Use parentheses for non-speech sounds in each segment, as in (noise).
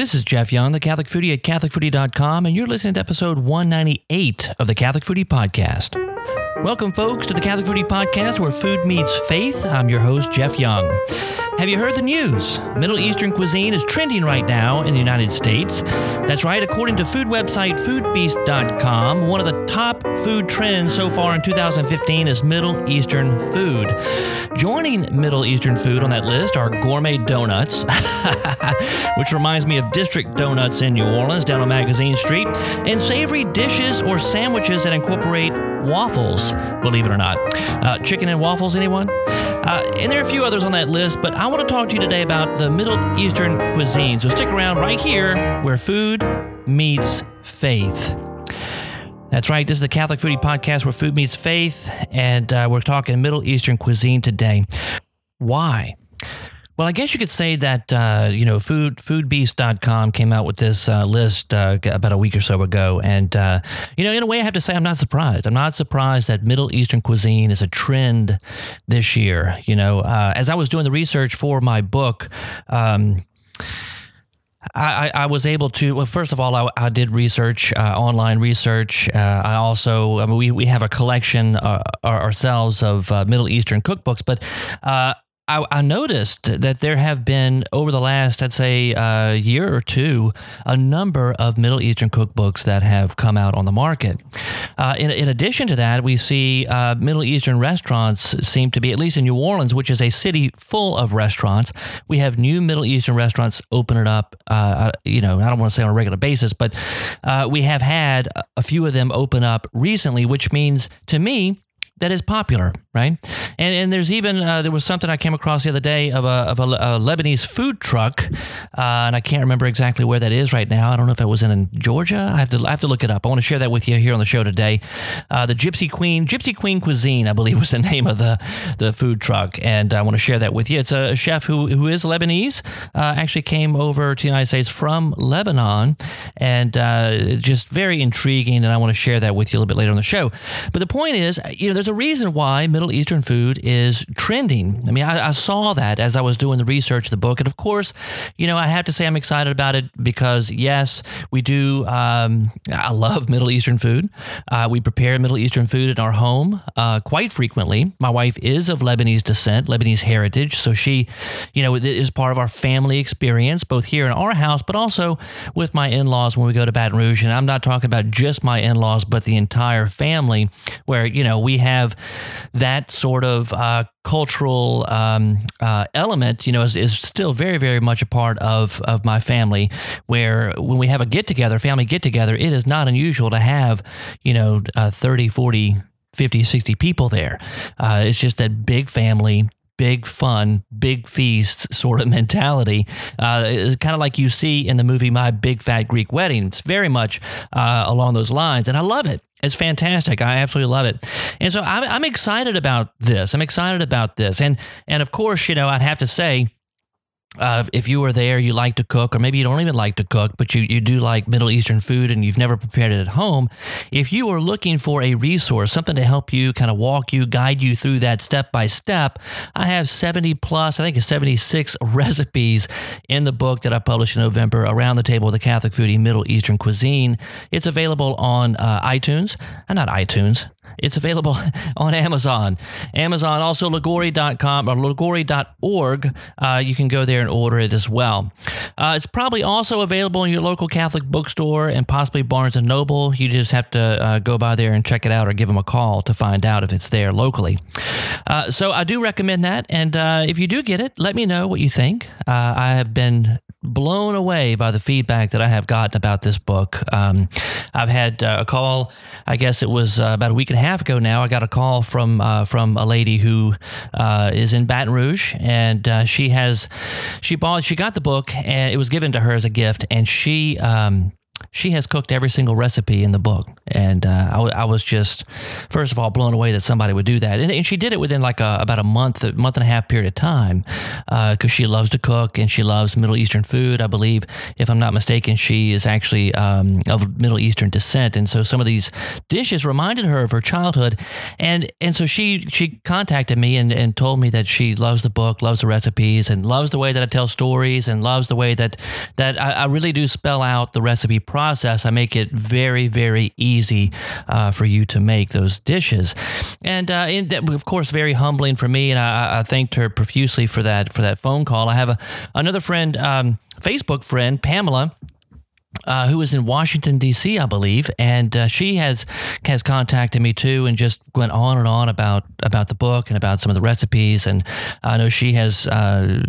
This is Jeff Young, the Catholic Foodie at CatholicFoodie.com, and you're listening to episode 198 of the Catholic Foodie Podcast. Welcome, folks, to the Catholic Foodie Podcast where food meets faith. I'm your host, Jeff Young. Have you heard the news? Middle Eastern cuisine is trending right now in the United States. That's right, according to food website foodbeast.com, one of the top food trends so far in 2015 is Middle Eastern food. Joining Middle Eastern food on that list are gourmet donuts, (laughs) which reminds me of District Donuts in New Orleans down on Magazine Street, and savory dishes or sandwiches that incorporate waffles, believe it or not. Uh, chicken and waffles, anyone? Uh, and there are a few others on that list, but I want to talk to you today about the Middle Eastern cuisine. So stick around right here where food meets faith. That's right. This is the Catholic Foodie Podcast where food meets faith, and uh, we're talking Middle Eastern cuisine today. Why? Well, I guess you could say that uh, you know food foodbeast.com came out with this uh, list uh, about a week or so ago, and uh, you know in a way I have to say I'm not surprised. I'm not surprised that Middle Eastern cuisine is a trend this year. You know, uh, as I was doing the research for my book. Um, I, I, was able to. Well, first of all, I, I did research, uh, online research. Uh, I also, I mean, we, we have a collection uh, ourselves of uh, Middle Eastern cookbooks, but I, I, noticed that there have been over the last, I'd say, uh, year or two, a number of Middle Eastern cookbooks that have come out on the market. Uh, in, in, addition to that, we see uh, Middle Eastern restaurants seem to be, at least in New Orleans, which is a city full of restaurants. We have new Middle Eastern restaurants opening up. Uh, uh, you know, I don't want to say on a regular basis, but uh, we have had a few of them open up recently, which means to me that is popular, right? And and there's even uh, there was something I came across the other day of a of a, a Lebanese food truck, uh, and I can't remember exactly where that is right now. I don't know if it was in, Georgia. I have to I have to look it up. I want to share that with you here on the show today. Uh, the Gypsy Queen Gypsy Queen Cuisine, I believe, (laughs) was the name of the the food truck, and I want to share that with you. It's a chef who who is Lebanese, uh, actually came over to the United States from Lebanon, and uh, just very intriguing. And I want to share that with you a little bit later on the show. But the point is, you know, there's a reason why Middle Eastern food is trending. I mean, I, I, saw that as I was doing the research of the book. And of course, you know, I have to say I'm excited about it because, yes, we do. Um, I love (laughs) Middle Eastern food. Uh, we prepare Middle Eastern food in our home uh, quite frequently. My wife is of Lebanese descent, Lebanese heritage. So she, you know, is part of our family experience, both here in our house, but also with my in laws when we go to Baton Rouge. And I'm not talking about just my in laws, but the entire family, where, you know, we have have that sort of uh, cultural um, uh, element, you know, is, is, still very, very much a part of, of my family. Where when we have a get together, family get together, it is not unusual to have, you know, uh, 30, 40, 50, 60 people there. Uh, it's just that big family big fun, big feast sort of (laughs) mentality. Uh, it's kind of like you see in the movie My Big Fat Greek Wedding. It's very much uh, along those lines, and I love it. It's fantastic. I absolutely love it, and so I'm, I'm excited about this. I'm excited about this, and and of course, you know, I'd have to say uh, if you were there, you like to cook, or maybe you don't even like to cook, but you, you do like Middle Eastern food and you've never prepared it at home. If you are looking for a resource, something to help you kind of walk you, guide you through that step by step, I have 70 plus, I think it's 76 (laughs) recipes in the book that I published in November around the table with the Catholic foodie Middle Eastern cuisine. It's available on uh, iTunes, uh, not iTunes, it's available (laughs) on Amazon. Amazon, also Liguori.com or Liguori.org. Uh, you can go there and order it as well. Uh, it's probably also available in your local Catholic bookstore and possibly Barnes and Noble. You just have to uh, go by there and check it out or give them a call to find out if it's there locally. Uh, so I do recommend that. And uh, if you do get it, let me know what you think. Uh, I have been blown away by the feedback that I have gotten about this book. Um, I've had uh, a call. I guess it was uh, about a week and a half ago now. I got a call from uh, from a lady who uh, is in Baton Rouge, and uh, she has she bought she got the book and it was given to her as a gift, and she. Um, she has cooked every single recipe in the book. And uh, I, w- I was just, first of all, blown away that somebody would do that. And, and she did it within like a, about a month, a month and a half period of time because uh, she loves to cook and she loves Middle Eastern food. I believe, if I'm not mistaken, she is actually um, of Middle Eastern descent. And so some of these dishes reminded her of her childhood. And, and so she, she contacted me and, and told me that she loves the book, loves the recipes, and loves the way that I tell stories and loves the way that, that I, I really do spell out the recipe process. I make it very, very easy uh, for you to make those dishes, and uh, that, of course, very humbling for me. And I, I, thanked her profusely for that for that phone call. I have a, another friend, um, Facebook friend, Pamela. Uh, who is in Washington D.C., I believe, and uh, she has has contacted me too, and just went on and on about about the book and about some of the recipes. And I know she has uh,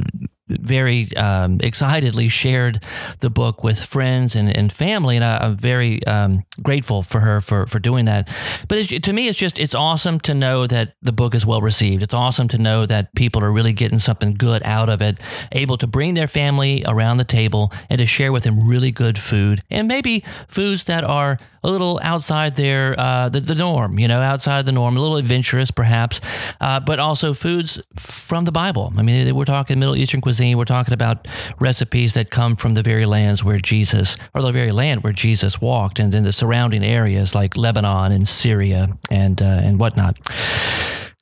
very um, excitedly shared the book with friends and, and family, and I, am very um, grateful for her for, for doing that. But to me, it's just it's awesome to know that the book is well received. It's awesome to know that people are really getting something good out of it, able to bring their family around the table and to share with them really good food and maybe foods that are a little outside their uh, the, the norm, you know, outside of the norm, a little adventurous perhaps, uh, but also foods from the Bible. I mean, we're talking Middle Eastern cuisine. We're talking about recipes that come from the very lands where Jesus, or the very land where Jesus walked, and in the surrounding areas like Lebanon and Syria and uh, and whatnot.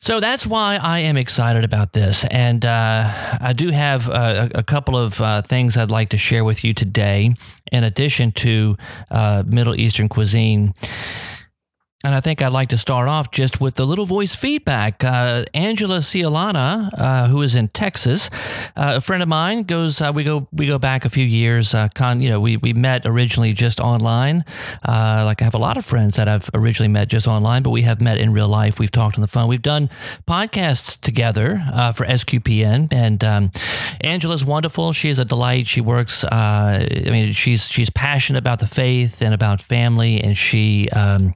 So that's why I am excited about this. And uh, I do have uh, a, a, couple of uh, things I'd like to share with you today, in addition to uh, Middle Eastern cuisine. And I think I'd like to start off just with the little voice feedback. Uh, Angela Cialana, uh, who is in Texas, uh, a friend of mine, goes. Uh, we go. We go back a few years. Uh, con, you know, we we met originally just online. Uh, like I have a lot of friends that I've originally met just online, but we have met in real life. We've talked on the phone. We've done podcasts together for SQPN, and um, Angela's wonderful. She is a delight. She works. I mean, she's she's passionate about the faith and about family, and she. Um,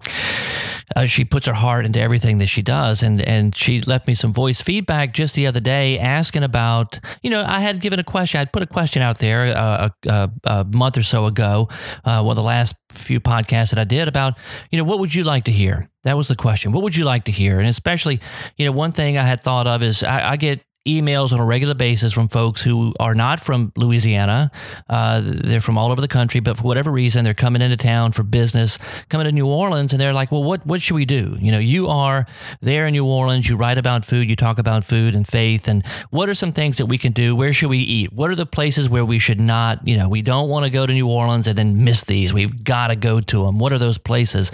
uh, she puts her heart into everything that she does. And, and she left me some voice feedback just the other day asking about, you know, I had given a question, I'd put a question out there uh, a, a, month or so ago, uh, one of the last few podcasts that I did about, you know, what would you like to hear? That was the question. What would you like to hear? And especially, you know, one thing I had thought of is I, I get emails on a regular basis from folks who are not from Louisiana. Uh, they're from all over the country, but for whatever reason, they're coming into town for business, coming to New Orleans, and they're like, "Well, what what should we do?" You know, you are there in New Orleans. You write about food. You talk about food and faith, and what are some things that we can do? Where should we eat? What are the places where we should not? You know, we don't want to go to New Orleans and then miss these. We've got to go to them. What are those places?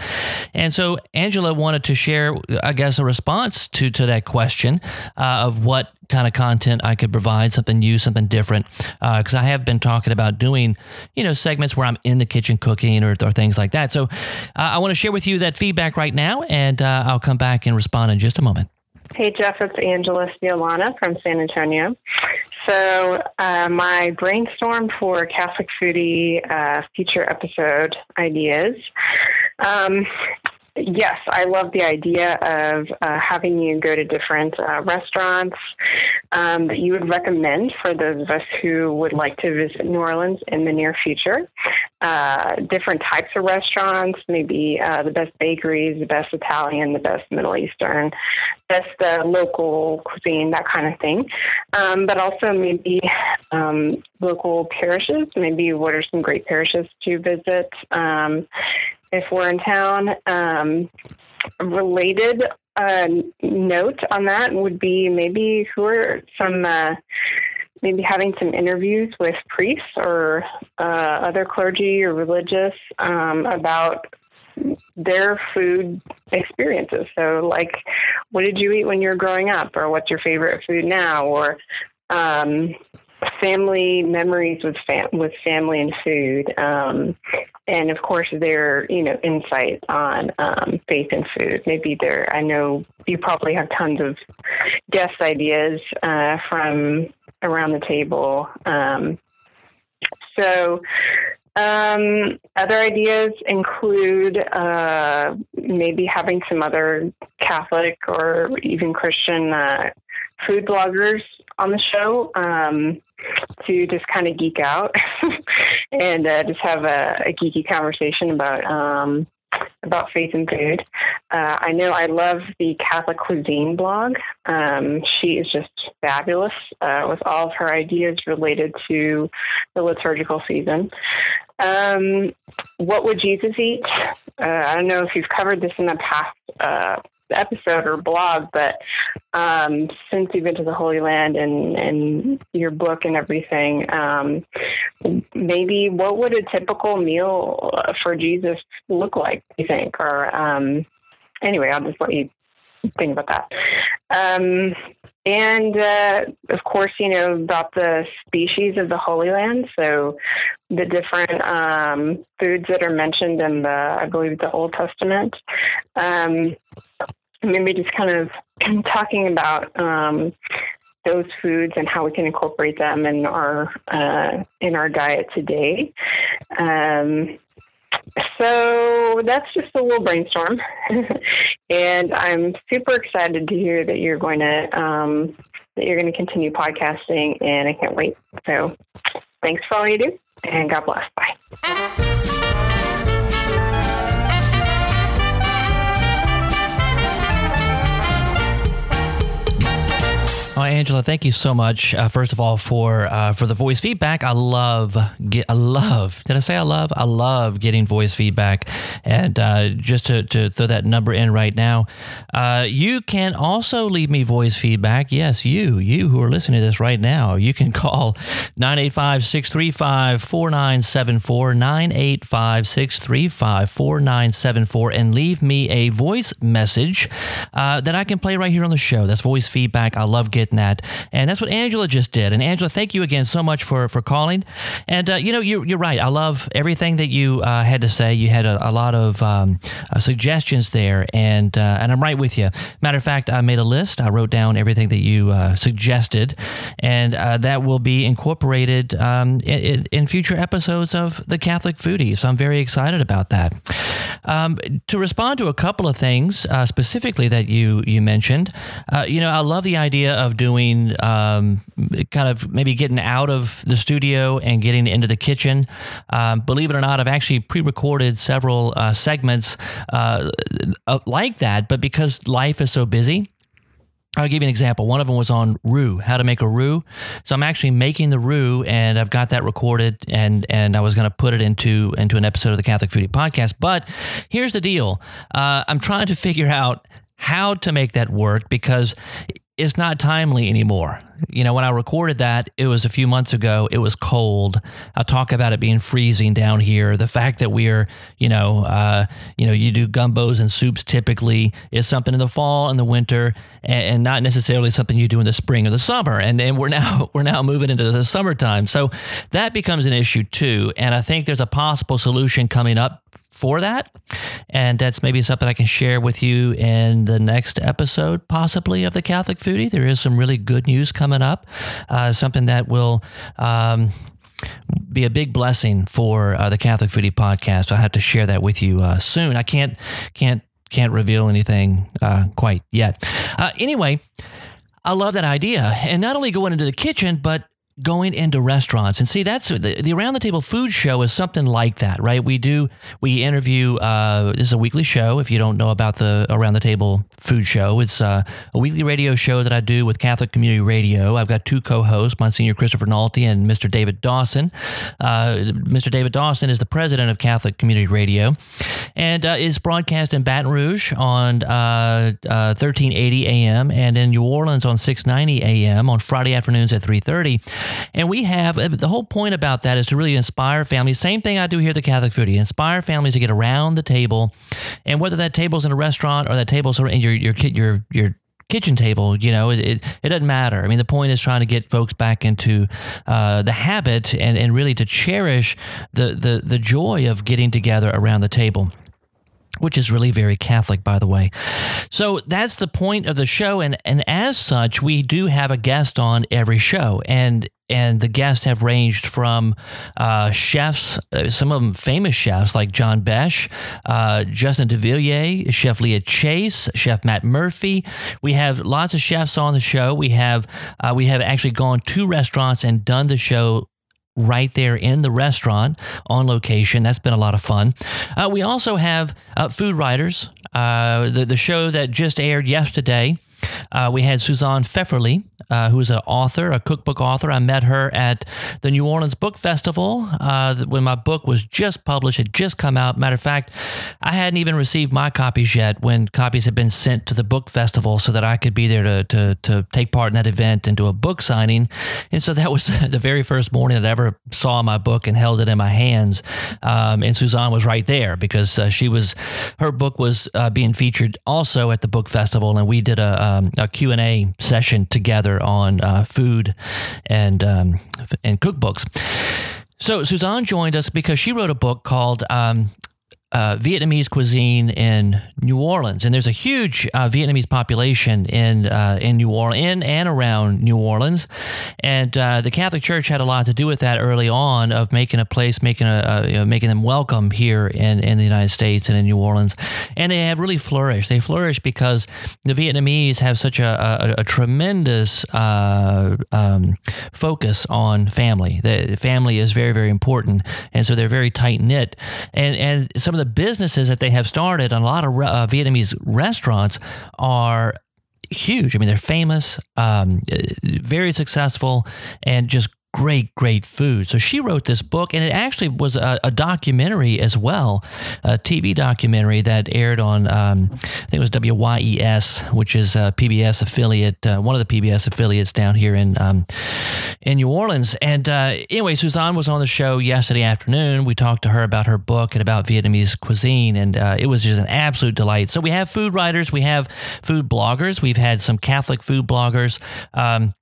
And so Angela wanted to share, I guess, a response to to that question uh, of what kind of content I could provide, something new, something different. Because uh, I have been talking about doing, you know, segments where I'm in the kitchen cooking or, or things like that. So uh, I want to share with you that feedback right now, and uh, I'll come back and respond in just a moment. Hey, Jeff, it's Angela Cialana from San Antonio. So, uh, my brainstorm for Catholic Foodie uh, future episode ideas. Um, Yes, I love the idea of uh, having you go to different uh, restaurants um, that you would recommend for those of us who would like to visit New Orleans in the near future. Uh, different types of restaurants, maybe uh, the best bakeries, the best Italian, the best Middle Eastern, best uh, local cuisine, that kind of thing. Um, but also maybe um, local parishes, maybe what are some great parishes to visit. If we're in town. Um, related uh, note on that would be maybe who are some uh, maybe having some interviews with priests or uh, other clergy or religious um, about their food experiences. So, like, what did you eat when you were growing up, or what's your favorite food now, or um, family memories with fam- with family and food, um, and of course their you know insight on um, faith and food. Maybe there, I know you probably have tons of guest ideas uh, from around the table. Um, so. Um, other ideas include uh, maybe having some other Catholic or even Christian uh, food bloggers on the show. Um, to just kind of geek out (laughs) and uh, just have a, a, geeky conversation about um, about faith and food. Uh, I know I love the Catholic Cuisine blog. Um, she is just fabulous uh, with all of her ideas related to the liturgical season. Um, what would Jesus eat? Uh, I don't know if you've covered this in the past uh, episode or blog, but um, since you've been to the Holy Land and, and your book and everything, um, maybe what would a typical meal for Jesus look like, you think? Or um, anyway, I'll just let you think about that. Um, and uh, of course, you know about the species of the Holy Land. So the different um, foods that are mentioned in the, I believe, the Old Testament. Um, maybe just kind of talking about um, those foods and how we can incorporate them in our uh, in our diet today. Um, so that's just a little brainstorm, (laughs) and I'm super excited to hear that you're going to um, that you're going to continue podcasting, and I can't wait. So thanks for all you do, and God bless. Bye. Oh, Angela, thank you so much. Uh, first of all, for uh, for the voice feedback, I love get, I love. Did I say I love? I love getting voice feedback, and uh, just to, to throw that number in right now, uh, you can also leave me voice feedback. Yes, you you who are listening to this right now, you can (laughs) call 985-635-4974, 985-635-4974, and leave me a voice message uh, that I can play right here on the show. That's voice feedback. I love getting that. And that's what Angela just did. And Angela, thank you again so much for, for calling. And, uh, you know, you're, you're right. I love everything that you uh, had to say. You had a, a lot of um, uh, suggestions there. And, uh, and I'm right with you. Matter of fact, I made a list. I wrote down everything that you uh, suggested. And uh, that will be incorporated um, in, in, future episodes of The Catholic Foodie. So I'm very excited about that. Um, to respond to a couple of things specifically that you, you mentioned, you know, I love the idea of doing um, kind of maybe getting out of the studio and getting into the kitchen. Um, believe it or not, I've actually pre recorded several uh, segments uh, like that, but because life is so busy, I'll give you an example. One of them was on roux, how to make a roux. So I'm actually making the roux, and I've got that recorded, and and I was going to put it into into an episode of the Catholic Foodie podcast. But here's the deal: uh, I'm trying to figure out how to make that work because it's not timely anymore. You know, when I recorded that, it was a few months ago. It was cold. I talk about it being freezing down here. The fact that we're, you know, uh, you know, you do gumbos and soups typically is something in the fall and the winter, and, and not necessarily something you do in the spring or the summer. And then we're now (laughs) we're now moving into the summertime, so that becomes an issue too. And I think there's a possible solution coming up for that. And that's maybe something I can share with you in the next episode, possibly of the Catholic Foodie. There is some really good news coming up, uh, something that will. Um, be a big blessing for uh, the Catholic Foodie podcast. I'll have to share that with you uh, soon. I can't can't can't reveal anything uh, quite yet. Uh, anyway, I love that idea, and not only going into the kitchen, but going into restaurants. And see that's the, the, around the table food show is something like that right? We do we interview uh, this is a weekly show if you don't know about the around the table food show. It's uh, a weekly radio show that i do with catholic community radio. I've got two co-hosts monsignor christopher nalty and mr david dawson. Uh, mr david dawson is the president of catholic community radio and uh, is broadcast in baton rouge on 1380 uh, am uh, and in new orleans on 690 am on friday afternoons at 330 and we have uh, the whole point about that is to really inspire families. Same thing I do here at the Catholic Foodie. Inspire families to get around the table, and whether that table's in a restaurant or that table's in your your your your kitchen table, you know, it, it, it, doesn't matter. I mean, the point is trying to get folks back into uh, the habit and, and really to cherish the, the, the joy of getting together around the table which is really very Catholic, by the way. So that's the point of the show, and and as such, we do have a guest on every show, and and the guests have ranged from uh, chefs, uh, some of them famous chefs like John Besh, uh, Justin Devillier, Chef Leah Chase, Chef Matt Murphy. We have lots of chefs on the show. We have uh, we have actually gone to restaurants and done the show right there in the restaurant on location. That's been a lot of fun. Uh, we also have uh, food writers. Uh, the, the show that just aired yesterday uh, we had Suzanne Pfefferly, uh, who's an author, a cookbook author. I met her at the New Orleans Book Festival uh, when my book was just published, had just come out. Matter of fact, I hadn't even received my copies yet when copies had been sent to the book festival so that I could be there to, to, to take part in that event and do a book signing. And so that was (laughs) the very first morning that I ever saw my book and held it in my hands. Um, and Suzanne was right there because uh, she was, her book was uh, being featured also at the book festival. And we did a, um, a Q&A session together on uh, food and, um, and cookbooks. So Suzanne joined us because she wrote a book called um, uh, Vietnamese cuisine in New Orleans, and there's a huge uh, Vietnamese population in uh, in New Orleans, in and around New Orleans, and uh, the Catholic Church had a lot to do with that early on of making a place, making a you know, making them welcome here in in the United States and in New Orleans, and they have really flourished. They flourished because the Vietnamese have such a, a, a tremendous uh, um, focus on family. The family is very very important, and so they're very tight knit, and and some of the businesses that they have started, a lot of uh, Vietnamese restaurants are huge. I mean, they're famous, um, very successful, and just great, great food. So she wrote this book, and it actually was a, a documentary as well, a TV documentary that aired on, um, I think it was WYES, which is a PBS affiliate, uh, one of the PBS affiliates down here in um, in New Orleans. And uh, anyway, Suzanne was on the show yesterday afternoon. We talked to her about her book and about Vietnamese cuisine, and uh, it was just an absolute delight. So we have food writers, we have food bloggers, we've had some Catholic food bloggers. Um,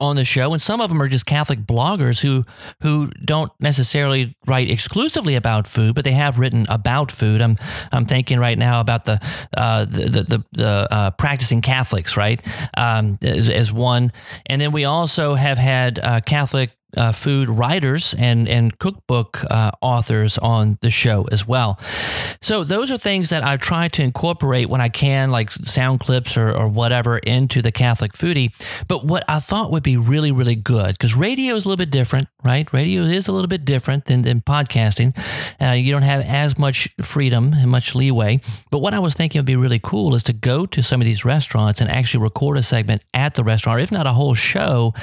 on the show, and some of them are just Catholic bloggers who who don't necessarily write exclusively about food, but they have written about food. I'm I'm thinking right now about the uh, the the, the, the uh, practicing Catholics, right, um, as, as, one, and then we also have had uh, Catholic uh, food writers and and cookbook uh, authors on the show as well. So those are things that I try to incorporate when I can, like sound clips or, or whatever, into the Catholic foodie. But what I thought would be really really good because radio is a little bit different, right? Radio is a little bit different than, than podcasting. Uh, you don't have as much freedom and much leeway. But what I was thinking would be really cool is to go to some of these restaurants and actually record a segment at the restaurant, or if not a whole show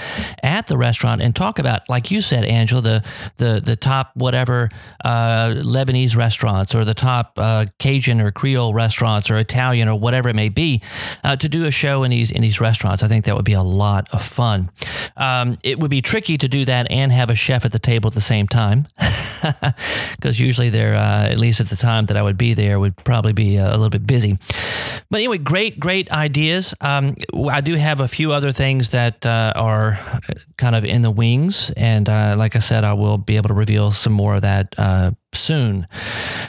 at the restaurant, and talk about like you said, Angela, the the the top whatever uh, Lebanese restaurants or the top uh, Cajun or Creole restaurants or Italian or whatever it may be, uh, to do a show in these in these restaurants. I think that would be a lot of fun. Um, it would be tricky to do that and have a chef at the table at the same time, (laughs) because usually they're uh, at least at the time that I would be there would probably be uh, a little bit busy. But anyway, great great ideas. Um, I do have a few other things that uh, are kind of in the wings and uh, like I said, I will be able to reveal some more of that uh, soon.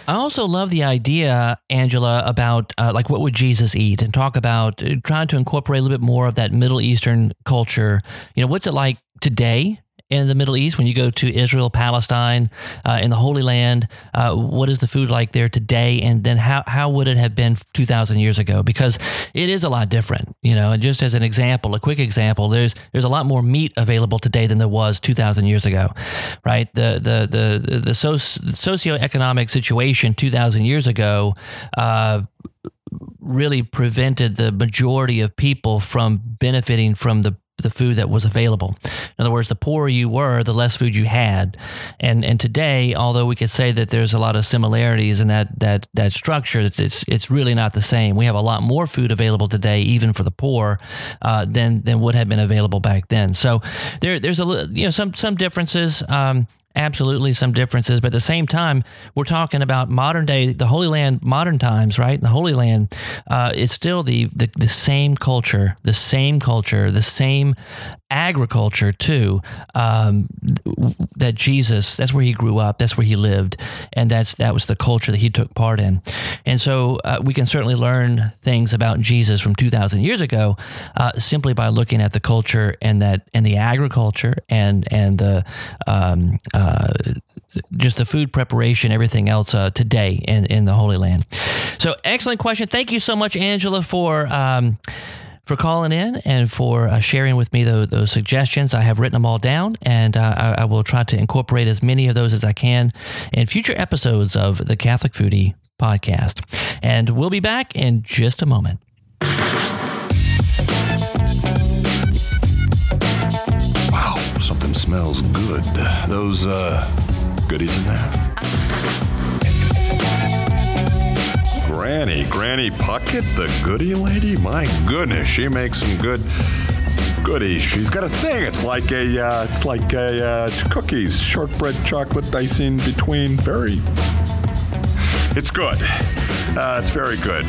I also love the idea, Angela, about uh, like what would Jesus eat and talk about uh, trying to incorporate a little bit more of that Middle Eastern culture. You know, what's it like today? In the Middle East, when you go to Israel, Palestine, uh, in the Holy Land, uh, what is the food like there today? And then how, how would it have been 2,000 years ago? Because it is a lot different, you know, and just as an example, a quick example, there's, there's a lot more meat available today than there was 2,000 years ago, right? The, the, the, the, socio- socioeconomic situation 2,000 years ago, uh, really prevented the majority of people from benefiting from the the food that was available. In other words, the poorer you were, the less food you had. And and today, although we could say that there's a lot of similarities in that that that structure, it's it's it's really not the same. We have a lot more food available today, even for the poor, uh, than than would have been available back then. So there there's a you know some some differences. Um, absolutely some differences, but at the same time, we're talking about modern day, the Holy Land, modern times, right? The Holy Land uh, still the, the the same culture, the same culture, the same agriculture too. Um, that Jesus, that's where he grew up, that's where he lived, and that's that was the culture that he took part in. And so uh, we can certainly learn things about Jesus from two thousand years ago uh, simply by looking at the culture and that and the agriculture and and the um, uh, just the food preparation, everything else uh, today in in the Holy Land. So excellent question. Thank you so much, Angela, for. Um, for calling in and for uh, sharing with me those, those, suggestions. I have written them all down, and uh, I, I, will try to incorporate as many of those as I can in future episodes of the Catholic Foodie podcast. And we'll be back in just a moment. Wow, something smells good. Those uh, goodies in there. Granny, Granny Puckett, the goody lady? My goodness, she makes some good goodies. She's got a thing. It's like a, uh, it's like a uh, cookies, shortbread chocolate icing between. Very, it's good. Uh, it's very good.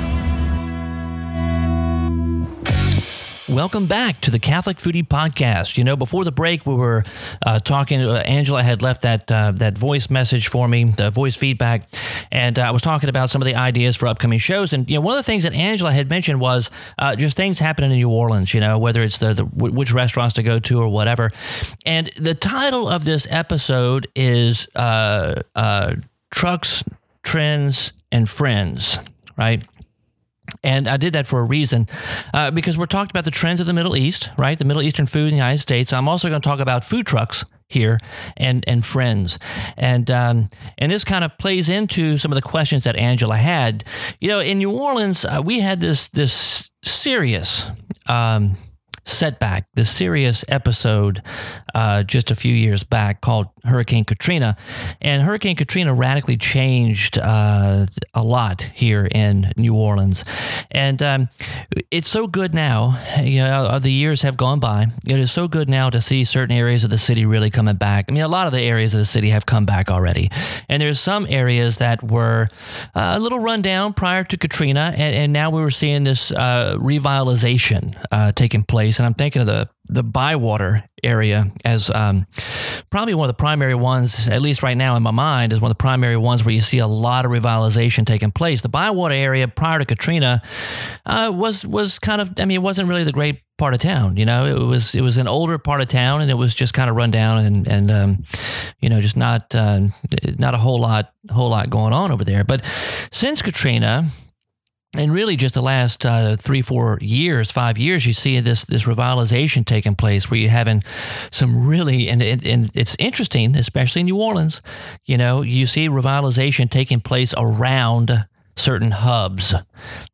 Welcome back to the Catholic Foodie Podcast. You know, before the break, we were uh, talking. Uh, Angela had left that uh, that voice message for me, the voice feedback, and uh, I was talking about some of the ideas for upcoming shows. And you know, one of the things that Angela had mentioned was uh, just things happening in New Orleans. You know, whether it's the, the which restaurants to go to or whatever. And the title of this episode is uh, "Trucks, Trends, and Friends." Right and I did that for a reason, uh, because we're talking about the trends of the Middle East, right? The Middle Eastern food in the United States. I'm also going to talk about food trucks here and and friends, and um, and this kind of plays into some of the questions that Angela had. You know, in New Orleans, uh, we had this this serious. Um, setback, this serious episode uh, just a few years back called Hurricane Katrina. And Hurricane Katrina radically changed uh, a lot here in New Orleans. And um, it's so good now. You know, uh, the years have gone by. It is so good now to see certain areas of the city really coming back. I mean, a lot of the areas of the city have come back already. And there's some areas that were uh, a little run down prior to Katrina. And, and now we were seeing this uh, revitalization taking place. And I'm thinking of the the Bywater area as um, probably one of the primary ones, at least right now in my mind, is one of the primary ones where you see a lot of revitalization taking place. The Bywater area prior to Katrina uh, was was kind of, I mean, it wasn't really the great part of town. You know, it was it was an older part of town, and it was just kind of run down and and um, you know just not uh, not a whole lot whole lot going on over there. But since Katrina, and really just the last uh, three four years five years you see this this revitalization taking place where you're having some really and, and, and it's interesting especially in new orleans you know you see revitalization taking place around certain hubs,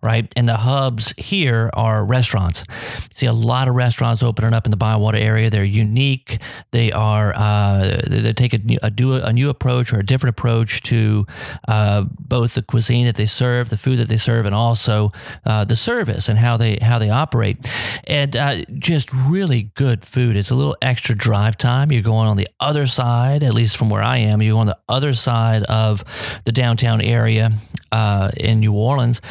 right? And the hubs here are restaurants. You see a lot of restaurants opening up in the Bywater area. They're unique. They are uh, they take a, a, a, new approach or a different approach to uh, both the cuisine that they serve, the food that they serve, and also uh, the service and how they how they operate. And uh, just really good food. It's a little extra drive time. You're going on the other side, at least from where I am. You're on the other side of the downtown area uh, in New Orleans.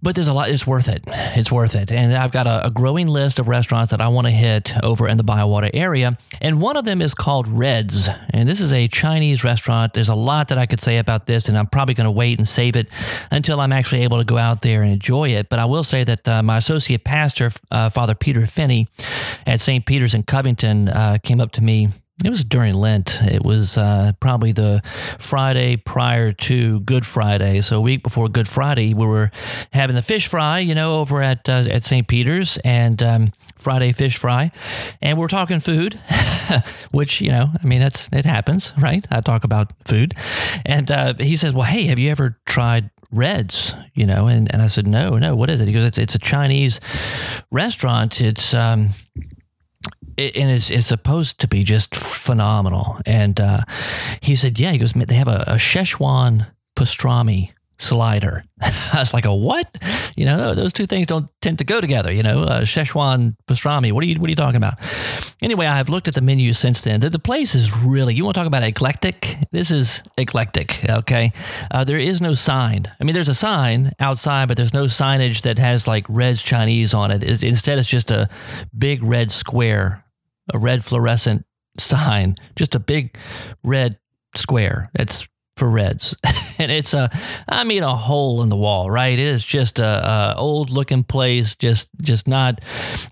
But there's a lot. It's worth it. It's worth it. And I've got a, a growing list of restaurants that I want to hit over in the Bywater area. And one of them is called Reds. And this is a Chinese restaurant. There's a lot that I could say about this, and I'm probably going to wait and save it until I'm actually able to go out there and enjoy it. But I will say that uh, my associate pastor, uh, Father Peter Finney at St. Peter's in Covington, uh, came up to me it was during Lent. It was uh, probably the Friday prior to Good Friday. So a week before Good Friday, we were having the fish fry, you know, over at uh, at St. Peter's and um, Friday fish fry, and we're talking food, (laughs) which you know, I mean, that's it happens, right? I talk about food, and uh, he says, "Well, hey, have you ever tried Reds, you know, and, and I said, no, no, what is it? He goes, it's, it's a Chinese restaurant. It's, um, it, and it's, it's supposed to be just phenomenal. And uh, he said, yeah, he goes, they have a, a Szechuan pastrami slider. (laughs) I was like, a what? You know, those two things don't tend to go together. You know, uh, Szechuan pastrami. What are you What are you talking about? Anyway, I've looked at the menu since then. The, the place is really. You want to talk about eclectic? This is eclectic. Okay, uh, there is no sign. I mean, there's a sign outside, but there's no signage that has like Red's Chinese on it. it instead, it's just a big red square a red fluorescent sign, just a big red square. It's for Reds, (laughs) and it's a, I mean, a hole in the wall, right? It is just a, a old looking place, just just not,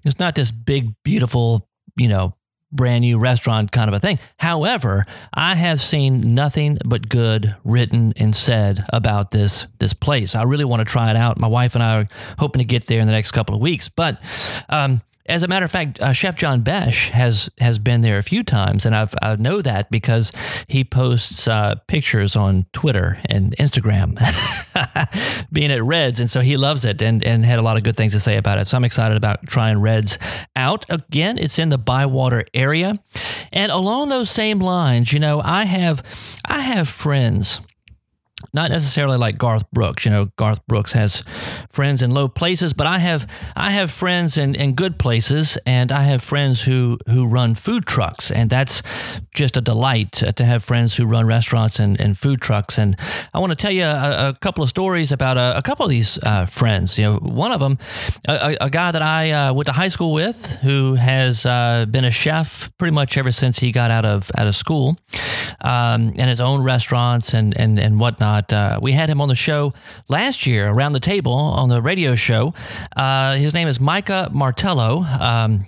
it's not this big beautiful, you know, brand new restaurant kind of a thing. However, I have seen nothing but good written and said about this this place. I really want to try it out. My wife and I are hoping to get there in the next couple of weeks. But um, as a matter of fact, uh, Chef John Besh has has been there a few times, and I've, I know that because he posts uh, pictures on Twitter and Instagram, (laughs) being at Reds, and so he loves it and and had a lot of good things to say about it. So I'm excited about trying Reds out again. It's in the Bywater area, and along those same lines, you know, I have I have friends not necessarily like Garth Brooks. You know, Garth Brooks has friends in low places, but I have I have friends in, in good places, and I have friends who who run food trucks, and that's just a delight to have friends who run restaurants and, and food trucks. And I want to tell you a, a couple of stories about a, a couple of these uh, friends. You know, one of them, a, a guy that I uh, went to high school with, who has uh, been a chef pretty much ever since he got out of out of school, um, and his own restaurants and and and whatnot. Uh, we had him on the show last year around the table on the radio show. Uh, his name is Micah Martello, um,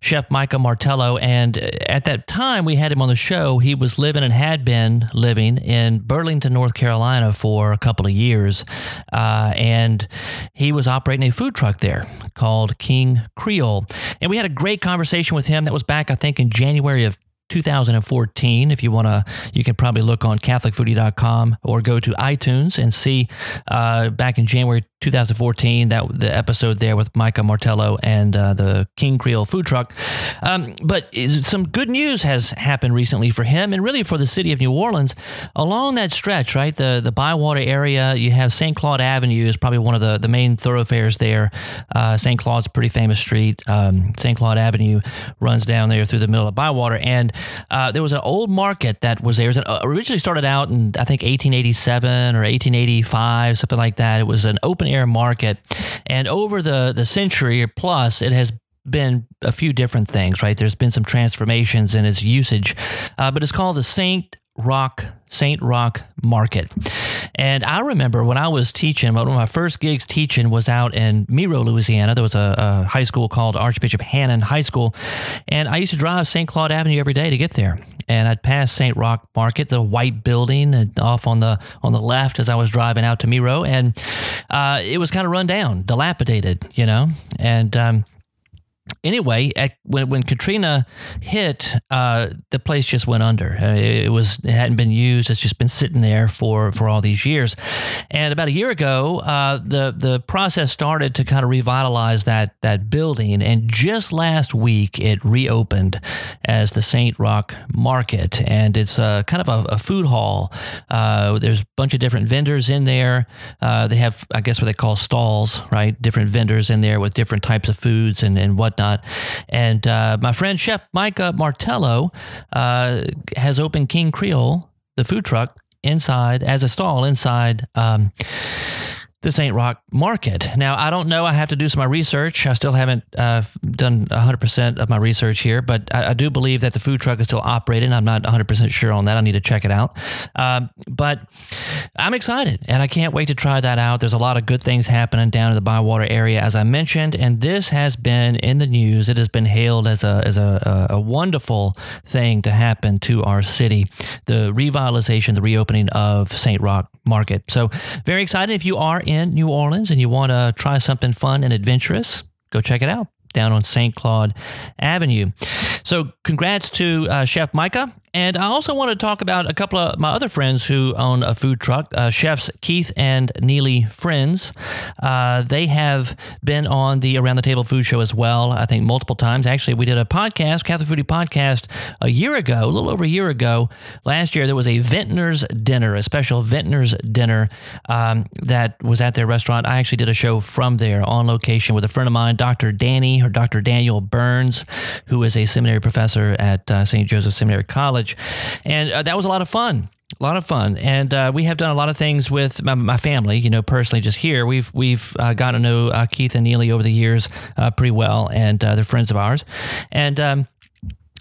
Chef Micah Martello. And at that time we had him on the show, he was living and had been living in Burlington, North Carolina for a couple of years. Uh, and he was operating a food truck there called King Creole. And we had a great conversation with him. That was back, I think, in January of 2014. If you want to, you can probably look on CatholicFoodie.com or go to iTunes and see uh, back in January 2014 that the episode there with Micah Martello and uh, the King Creole food truck. Um, but some good news has happened recently for him and really for the city of New Orleans along that stretch. Right, the the Bywater area. You have St. Claude Avenue is probably one of the the main thoroughfares there. Uh, St. Claude's a pretty famous street. Um, St. Claude Avenue runs down there through the middle of Bywater, and uh, there was an old market that was there. It uh, originally started out in I think 1887 or 1885, something like that. It was an open air market. And over the, the century or plus, it has been a few different things, right? There's been some transformations in its usage, uh, but it's called the St. Roch St. Roch Market. And I remember when I was teaching, one of my first gigs teaching was out in Meraux, Louisiana. There was a, a high school called Archbishop Hannan High School. And I used to drive St. Claude Avenue every day to get there. And I'd pass St. Roch Market, the white building, and off on the on the left as I was driving out to Meraux. And uh, it was kind of run down, dilapidated, you know. And um, anyway, at, when when Katrina hit, uh, the place just went under. Uh, it was it hadn't been used. It's just been sitting there for for all these years. And about a year ago, uh, the the process started to kind of revitalize that that building. And just last week, it reopened as the Saint Roch Market, and it's uh, kind of a, a food hall. Uh, there's a bunch of different vendors in there. Uh, they have, I guess, what they call stalls, right? Different vendors in there with different types of foods and and whatnot whatnot. And uh, my friend Chef Micah Martello uh, has opened King Creole, the food truck, inside as a stall inside. Um, the St. Roch market. Now, I don't know. I have to do some my research. I still haven't uh, done 100% of my research here, but I, I, do believe that the food truck is still operating. I'm not 100% sure on that. I need to check it out. Um, but I'm excited and I can't wait to try that out. There's a lot of good things happening down in the Bywater area, as I mentioned, and this has been in the news. It has been hailed as a, as a, a wonderful thing to happen to our city the revitalization, the reopening of St. Roch Market. So, very excited. If you are in New Orleans and you want to try something fun and adventurous, go check it out down on St. Claude Avenue. So, congrats to uh, Chef Micah and I also want to talk about a couple of my other friends who own a food truck, uh, chefs Keith and Nealy Frentz. Uh, they have been on the Around the Table Food Show as well, I think multiple times. Actually, we did a podcast, Catholic Foodie Podcast, a year ago, a little over a year ago. Last year, there was a vintner's dinner, a special vintner's dinner um, that was at their restaurant. I actually did a show from there on location with a friend of mine, Dr. Danny or Dr. Daniel Burns, who is a seminary professor at uh, St. Joseph Seminary College college, and uh, that was a lot of fun. A lot of fun, and uh, we have done a lot of things with my, my, family. You know, personally, just here, we've we've uh, gotten to know uh, Keith and Nealy over the years uh, pretty well, and uh, they're friends of ours, and um,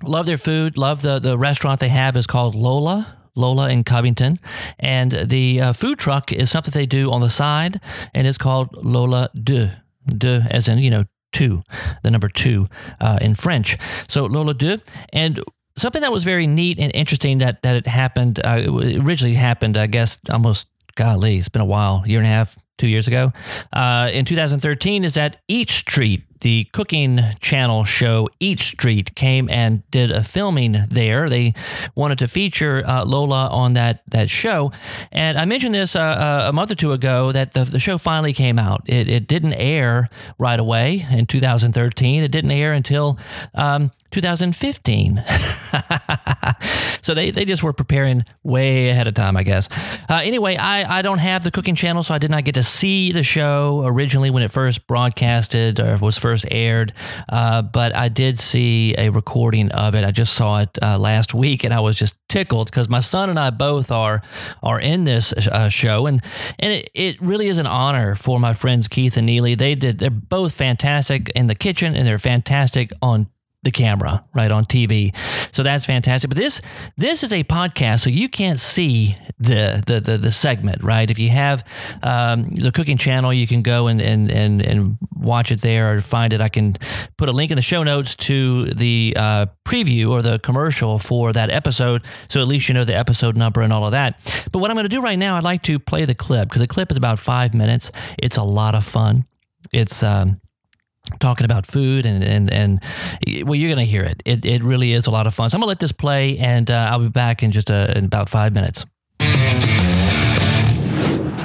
love their food. Love the the restaurant they have is called Lola. Lola in Covington, and the uh, food truck is something they do on the side, and it's called Lola Deux. Deux, as in you know two, the number two uh, in French. So Lola Deux. And something that was very neat and interesting that, that it happened, uh, it originally happened, I guess, almost, golly, it's been a while, year and a half, two years ago, uh, in 2013, is that Eat Street the cooking channel show Eat Street came and did a filming there. They wanted to feature uh, Lola on that that show, and I mentioned this uh, uh a month or two ago that the, the show finally came out. It, it didn't air right away in 2013. It didn't air until um, 2015. (laughs) so they, they just were preparing way ahead of time, I guess. Uh, anyway, I, I don't have the cooking channel, so I did not get to see the show originally when it first broadcasted or was first aired. Uh, but I did see a recording of it. I just saw it uh, last week, and I was just tickled because my son and I both are are in this uh, show, and and it, it really is an honor for my friends Keith and Nealy. They did they're both fantastic in the kitchen, and they're fantastic on the camera right on TV. So that's fantastic. But this this is a podcast, so you can't see the the the, the segment, right? If you have um, the cooking channel, you can go and, and and and watch it there or find it. I can put a link in the show notes to the uh, preview or the commercial for that episode, so at least you know the episode number and all of that. But what I'm going to do right now, I'd like to play the clip because the clip is about five minutes. It's a lot of fun. It's um, talking about food and and and well you're gonna hear it. It, it really is a lot of fun. So i'm gonna let this play and uh, i'll be back in just a, in about five minutes.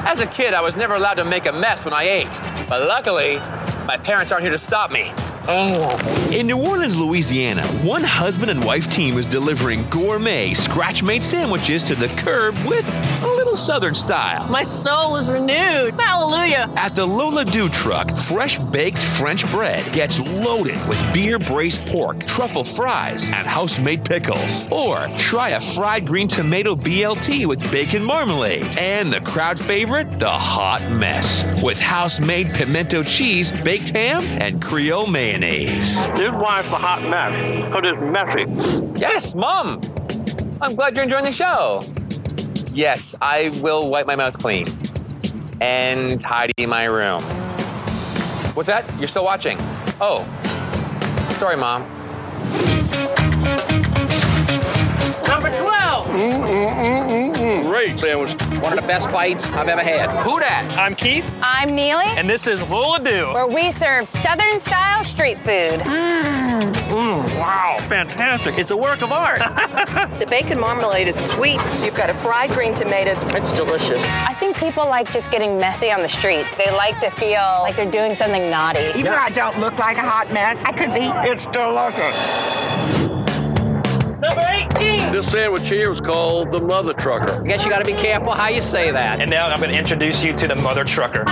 As a kid i was never allowed to make a mess when i ate. But luckily my parents aren't here to stop me Oh. in New Orleans, Louisiana, one husband and wife team is delivering gourmet scratch made sandwiches to the curb with a little southern style. My soul is renewed. Hallelujah. At the Lola Deux truck, fresh baked French bread gets loaded with beer braised pork, truffle fries, and house made pickles. Or try a fried green tomato BLT with bacon marmalade. And the crowd favorite, the hot mess, with house made pimento cheese, baked ham, and Creole mayonnaise mayonnaise. This wine's a hot mess because it's messy. Yes, Mom. I'm glad you're enjoying the show. Yes, I will wipe my mouth clean and tidy my room. What's that? You're still watching? Oh, sorry, Mom. 12. Mm-mm-mm-mm. Great sandwich. One of the best bites I've ever had. Who dat? I'm Keith. I'm Nealy. And this is Lola Deux. Where we serve Southern style street food. Mmm. Mm, wow, fantastic. It's a work of art. (laughs) the bacon marmalade is sweet. You've got a fried green tomato. It's delicious. I think people like just getting messy on the streets. They like to feel like they're doing something naughty. Even yeah. I don't look like a hot mess, I could be. It's delicious. Number 18. This sandwich here is called the Mother Trucker. I guess you got to be careful how you say that. And now I'm going to introduce you to the Mother Trucker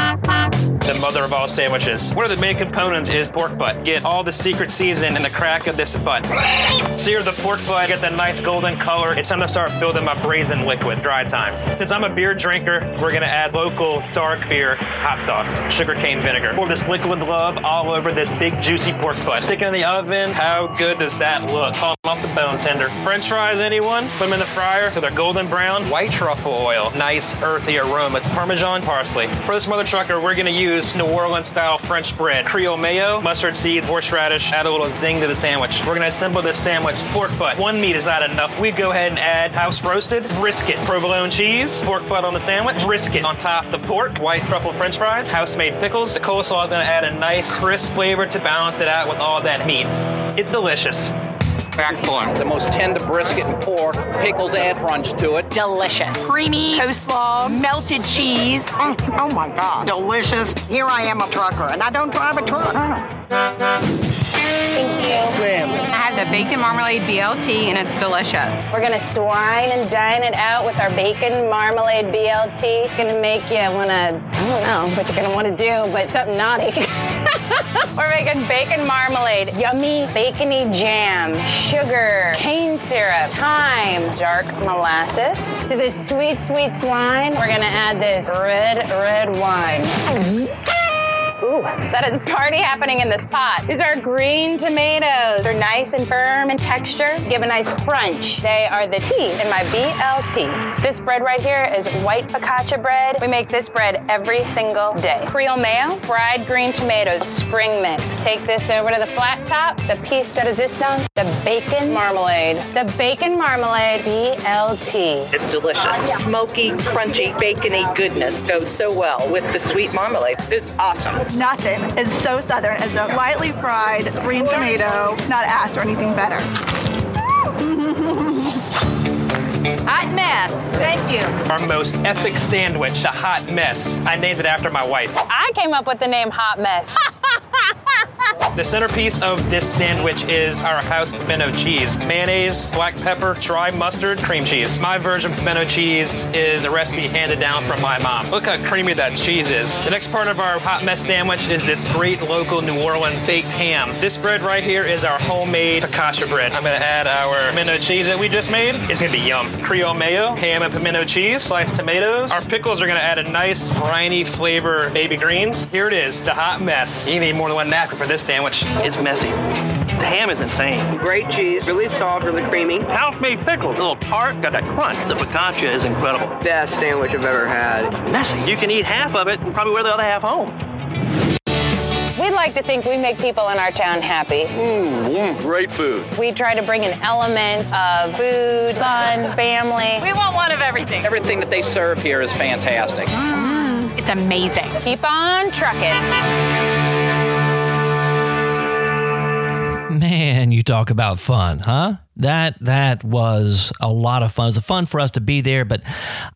the mother of all sandwiches. One of the main components is pork butt. Get all the secret seasoning in the crack of this butt. Sear the pork butt, get that nice golden color. It's time to start building my braising liquid, dry time. Since I'm a beer drinker, we're gonna add local dark beer hot sauce, sugarcane vinegar. Pour this liquid love all over this big juicy pork butt. Stick it in the oven. How good does that look? Pull off the bone tender. French fries, anyone? Put them in the fryer till they're golden brown. White truffle oil, nice earthy aroma. Parmesan parsley. For this mother trucker, we're gonna use use New Orleans style French bread, Creole mayo, mustard seeds, horseradish, add a little zing to the sandwich. We're gonna assemble this sandwich. Pork butt. One meat is not enough. We go ahead and add house roasted brisket, provolone cheese, pork butt on the sandwich, brisket on top the pork, white truffle French fries, house made pickles. The coleslaw is gonna add a nice crisp flavor to balance it out with all that meat. It's delicious. Excellent. The most tender brisket and pork. Pickles add crunch to it. Delicious. Creamy coleslaw, melted cheese. Oh, oh my God. Delicious. Here I am a trucker, and I don't drive a truck. Oh. Thank you. I have the bacon marmalade BLT, and it's delicious. We're gonna swine and dine it out with our bacon marmalade BLT. It's gonna make you wanna, I don't know what you're gonna wanna do, but something naughty. (laughs) We're making bacon marmalade, yummy bacony jam, sugar, cane syrup, thyme, dark molasses. To this sweet, sweet swine, we're gonna add this red, red wine. Ooh, that is party happening in this pot. These are green tomatoes. They're nice and firm in texture, give a nice crunch. They are the T in my BLT. This bread right here is white focaccia bread. We make this bread every single day. Creole mayo, fried green tomatoes, spring mix. Take this over to the flat top, the piece de resistance, the bacon marmalade. The bacon marmalade BLT. It's delicious. Smoky, crunchy, bacony goodness goes so well with the sweet marmalade. It's awesome. Nothing is so southern as a lightly fried green tomato. Not asked or anything better. (laughs) Hot mess. Thank you. Our most epic sandwich, the hot mess. I named it after my wife. I came up with the name Hot Mess. (laughs) The centerpiece of this sandwich is our house pimento cheese. Mayonnaise, black pepper, dry mustard, cream cheese. My version of pimento cheese is a recipe handed down from my mom. Look how creamy that cheese is. The next part of our hot mess sandwich is this great local New Orleans baked ham. This bread right here is our homemade focaccia bread. I'm gonna add our pimento cheese that we just made. It's gonna be yum. Creole mayo, ham and pimento cheese, sliced tomatoes. Our pickles are gonna add a nice briny flavor baby greens. Here it is, the hot mess. You need more than one napkin for this sandwich. It's messy. The ham is insane. Great cheese, really soft, really creamy. House-made pickles, a little tart, got that crunch. The focaccia is incredible. Best sandwich I've ever had. Messy. You can eat half of it and probably wear the other half home. We'd like to think we make people in our town happy. Mmm, great food. We try to bring an element of food, fun, family. We want one of everything. Everything that they serve here is fantastic. Mm, it's amazing. Keep on trucking. Man, you talk about fun, huh? That that was a lot of fun. It was fun for us to be there, but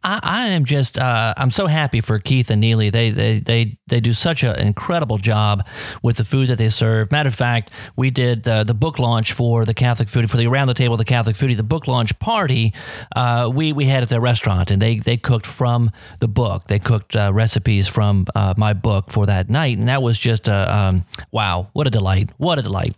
I, I am just uh, I'm so happy for Keith and Nealy. They they they they do such an incredible job with the food that they serve. Matter of fact, we did uh, the book launch for the Catholic Foodie for the around the table the Catholic Foodie. The book launch party uh, we we had at their restaurant, and they they cooked from the book. They cooked uh, recipes from uh, my book for that night, and that was just a um, wow! What a delight! What a delight!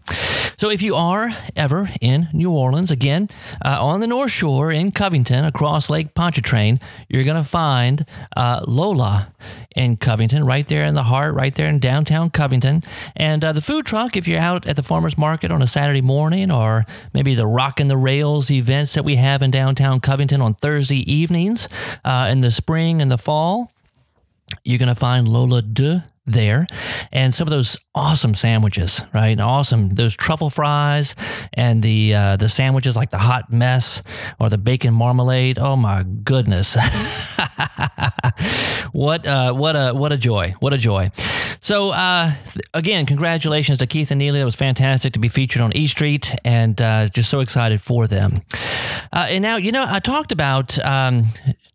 So if you are ever in New Orleans, again, uh, on the North Shore in Covington, across Lake Pontchartrain, you're going to find uh, Lola in Covington, right there in the heart, right there in downtown Covington. And uh, the food truck, if you're out at the farmer's market on a Saturday morning, or maybe the Rockin' the Rails events that we have in downtown Covington on Thursday evenings uh, in the spring and the fall, you're going to find Lola Deux there. And some of those awesome sandwiches right? And awesome those truffle fries and the uh, the sandwiches like the hot mess or the bacon marmalade. Oh my goodness. (laughs) What uh, what a what a joy. What a joy. So uh, th- again congratulations to keith and Nealy. That was fantastic to be featured on e street and uh, just so excited for them. Uh, and now you know i talked about um,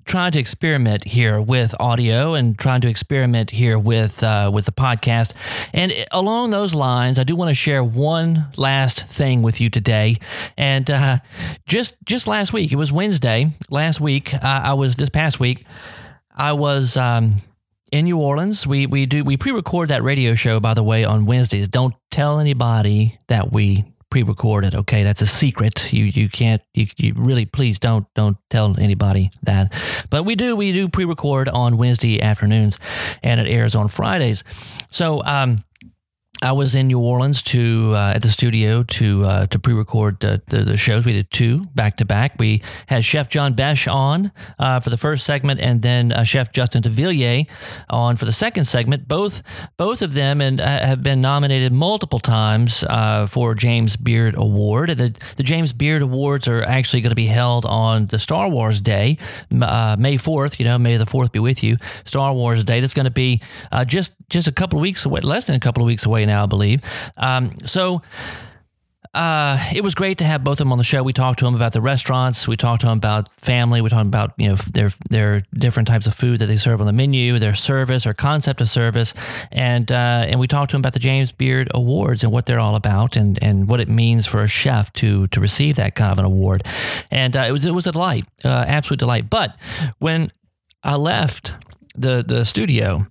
trying to experiment here with audio and trying to experiment here with uh, with the podcast. And along those lines, I do want to share one last thing with you today. And uh, just just last week, it was Wednesday last week. Uh, I was this past week. I was. Um, in New Orleans, we we do we pre-record that radio show by the way on Wednesdays. Don't tell anybody that we pre-recorded. Okay, that's a secret. You you can't you, you really please don't don't tell anybody that. But we do we do pre-record on Wednesday afternoons, and it airs on Fridays. So um, I was in New Orleans to uh, at the studio to uh, to pre-record the, the, the, shows. We did two back to back. We had Chef John Besh on uh, for the first segment, and then uh, Chef Justin Devillier on for the second segment. Both both of them and uh, have been nominated multiple times uh, for James Beard Award. And The the James Beard Awards are actually going to be held on the Star Wars Day, May fourth. You know, May the fourth be with you. Star Wars Day. That's going to be just just a couple of weeks away, less than a couple of weeks away now, I believe. Um, so. Uh, it was great to have both of them on the show. We talked to them about the restaurants. We talked to them about family. We talked about you know their their different types of food that they serve on the menu, their service or concept of service, and uh, and we talked to them about the James Beard Awards and what they're all about and and what it means for a chef to to receive that kind of an award. And uh, it was it was a delight, uh, absolute delight. But when I left the the studio,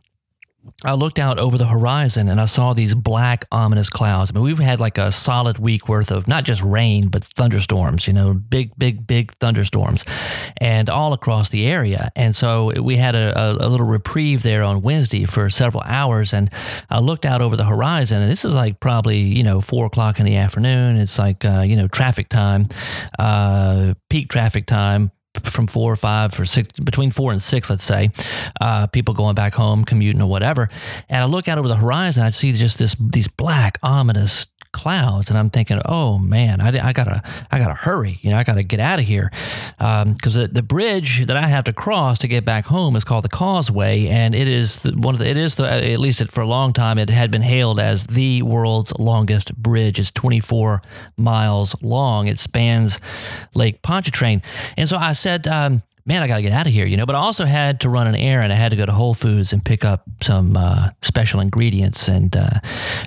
I looked out over the horizon and I saw these black, ominous clouds. I mean, we've had like a solid week worth of not just rain, but thunderstorms, you know, big, big, big thunderstorms, and all across the area. And so we had a, a, little reprieve there on Wednesday for several hours. And I looked out over the horizon, and this is like probably, you know, four o'clock in the afternoon. It's like, uh, you know, traffic time, uh, peak traffic time from four or five or six, between four and six, let's say, uh, people going back home, commuting or whatever. And I look out over the horizon, I see just this these black, ominous clouds, and I'm thinking, oh man, I, I gotta I gotta hurry, you know, I gotta get out of here um, the, the bridge that I have to cross to get back home is called the Causeway, and it is the, one of the it is the at least it, for a long time it had been hailed as the world's longest bridge. It's 24 miles long. It spans Lake Pontchartrain, and so I said. Um, man, I got to get out of here, you know. But I also had to run an errand. I had to go to Whole Foods and pick up some uh, special ingredients, and uh,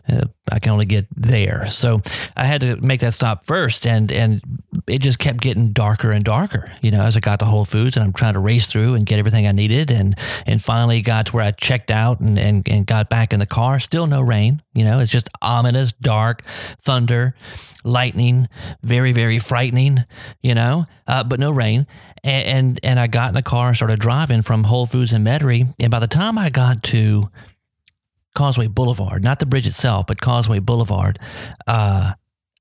uh, I can only get there. So I had to make that stop first, and and it just kept getting darker and darker, you know, as I got to Whole Foods, and I'm trying to race through and get everything I needed, and and finally got to where I checked out and and, and got back in the car. Still no rain, you know. It's just ominous, dark, thunder lightning, very, very frightening, you know, uh, but no rain and, and, and I got in the car and started driving from Whole Foods in Metairie. And by the time I got to Causeway Boulevard, not the bridge itself, but Causeway Boulevard, uh,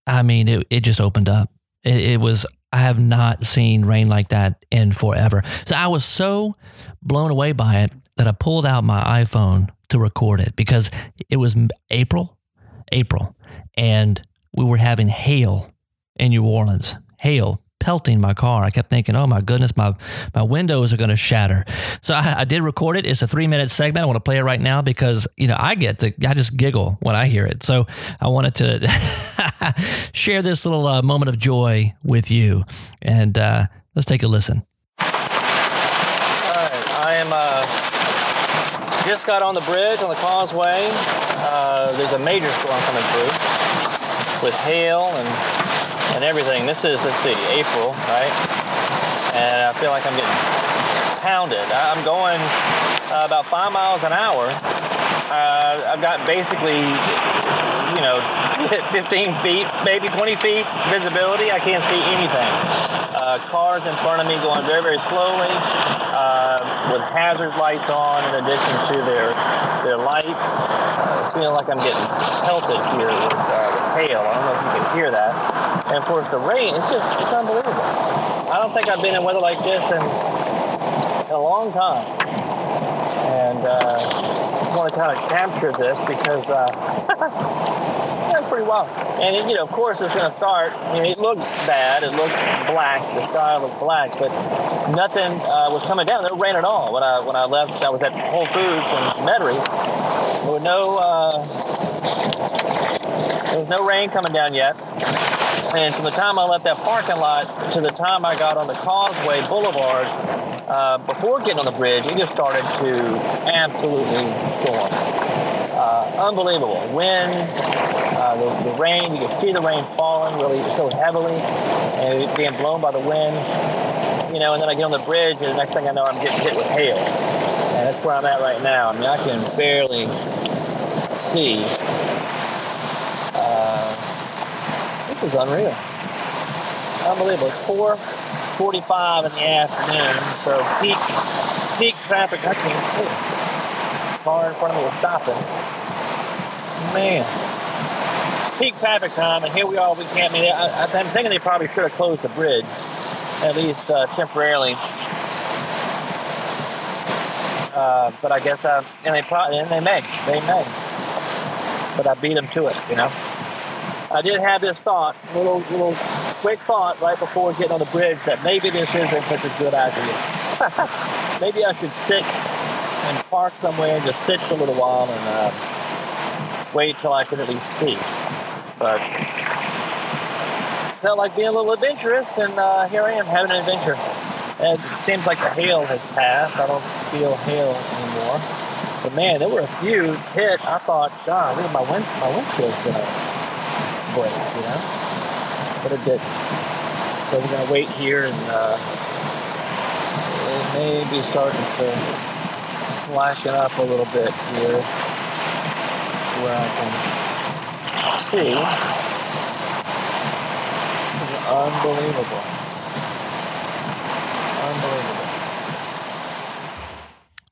I mean, it, it just opened up. It, it was, I have not seen rain like that in forever. So I was so blown away by it that I pulled out my iPhone to record it because it was April, April, and we were having hail in New Orleans. Hail, pelting my car. I kept thinking, oh my goodness, my, my windows are going to shatter. So I, I, did record it. It's a three minute segment. I want to play it right now because, you know, I get the, I just giggle when I hear it. So I wanted to (laughs) share this little uh, moment of joy with you. And uh, let's take a listen. All right. I am, uh, just got on the bridge on the causeway. Uh, there's a major storm coming through with hail and and everything. This is, let's see, April, right? And I feel like I'm getting pounded. I'm going uh, about five miles an hour. Uh, I've got basically, you know, (laughs) 15 feet, maybe 20 feet visibility. I can't see anything. Uh, cars in front of me going very, very slowly uh, with hazard lights on in addition to their their lights. I feel like I'm getting pelted here with, uh, with hail. I don't know if you can hear that. And of course, the rain, it's just, it's unbelievable. I don't think I've been in weather like this in, in a long time. And uh, I want to kind of capture this because uh, (laughs) pretty wild. And, it, you know, of course, it's going to start. You know, it looked bad. It looked black. The sky looked black, but nothing uh, was coming down. No rain at all. When I when I left, I was at Whole Foods in Metairie. There was no uh, there was no rain coming down yet. And from the time I left that parking lot to the time I got on the Causeway Boulevard, uh, before getting on the bridge, it just started to absolutely storm. Uh, unbelievable. Wind, uh, the, the, rain, you could see the rain falling really so heavily and being blown by the wind. You know, and then I get on the bridge, and the next thing I know, I'm getting hit with hail. And that's where I'm at right now. I mean, I can barely see is unreal. Unbelievable. It's 4.45 in the afternoon, so peak peak traffic. I can't see. Car in front of me is stopping. Man. Peak traffic time, and here we are. We can't. I mean, I, I'm thinking they probably should have closed the bridge, at least uh, temporarily. Uh, but I guess, uh, and they probably, and they may, they may. But I beat them to it, you know. I did have this thought, little little quick thought right before getting on the bridge that maybe this isn't such a good idea. (laughs) maybe I should sit and park somewhere and just sit for a little while and uh, wait till I can at least see. But felt like being a little adventurous, and uh, here I am having an adventure. And it seems like the hail has passed. I don't feel hail anymore. But man, there were a few hit. I thought, God, look at my wind, my windshield's gonna you know? But it didn't. So we're going to wait here and uh, it may be starting to flashing up a little bit here where I can see. Unbelievable. Unbelievable.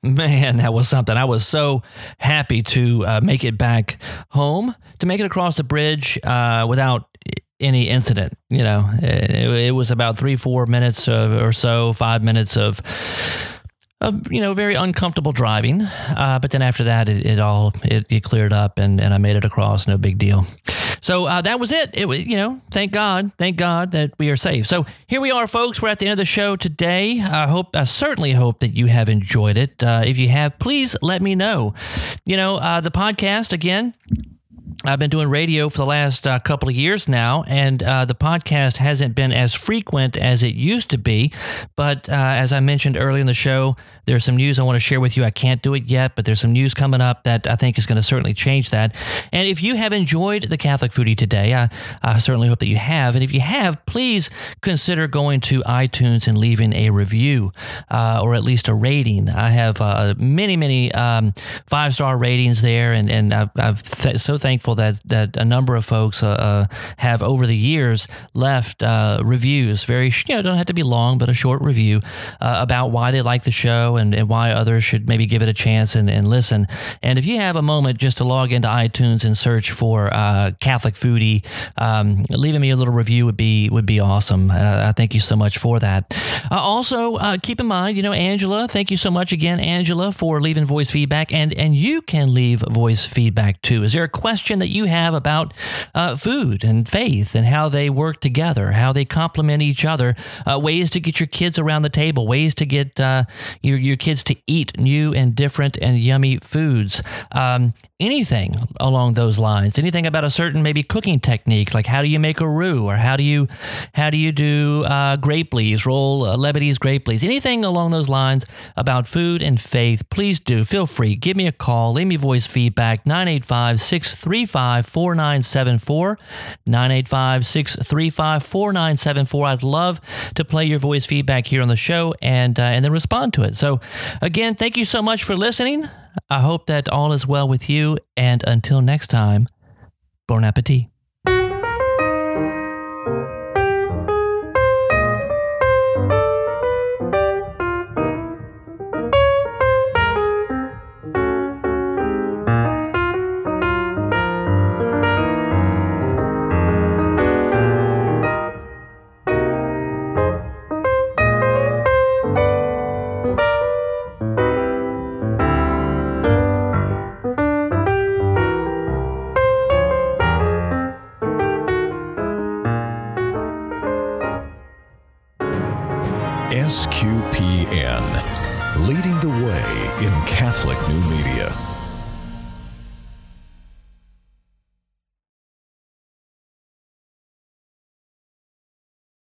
Man, that was something. I was so happy to uh, make it back home, to make it across the bridge uh, without any incident. You know, it, it was about three, four minutes or so, five minutes of. Of, you know, very uncomfortable driving, uh, but then after that, it, it all it, it, cleared up, and, and I made it across. No big deal. So uh, that was it. It was, you know, thank God, thank God that we are safe. So here we are, folks. We're at the end of the show today. I hope, I certainly hope that you have enjoyed it. Uh, if you have, please let me know. You know, uh, the podcast again I've been doing radio for the last uh, couple of years now, and uh, the podcast hasn't been as frequent as it used to be. But uh, as I mentioned earlier in the show, there's some news I want to share with you. I can't do it yet, but there's some news coming up that I think is going to certainly change that. And if you have enjoyed the Catholic Foodie today, I, I certainly hope that you have. And if you have, please consider going to iTunes and leaving a review uh, or at least a rating. I have uh, many, many um, five star ratings there, and, and I'm, I'm th- so thankful that, that a number of folks uh, uh have over the years left uh, reviews, very, you know, don't have to be long, but a short review uh, about why they like the show and, and why others should maybe give it a chance and, and listen. And if you have a moment just to log into iTunes and search for Catholic Foodie, um, leaving me a little review would be would be awesome. I, I thank you so much for that. Also, keep in mind, you know, Angela, thank you so much again, Angela, for leaving voice feedback, and and you can leave voice feedback too. Is there a question that you have about uh, food and faith and how they work together, how they complement each other, uh, ways to get your kids around the table, ways to get uh, your your kids to eat new and different and yummy foods. Um, anything along those lines. Anything about a certain maybe cooking technique, like how do you make a roux, or how do you how do you do uh, grape leaves, roll uh, Lebanese grape leaves. Anything along those lines about food and faith, please do. Feel free. Give me a call. Leave me voice feedback. 985 635 4974. 985 635 4974. I'd love to play your voice feedback here on the show and uh, and then respond to it. So again, thank you so much for listening. I hope that all is well with you. And until next time, bon appetit.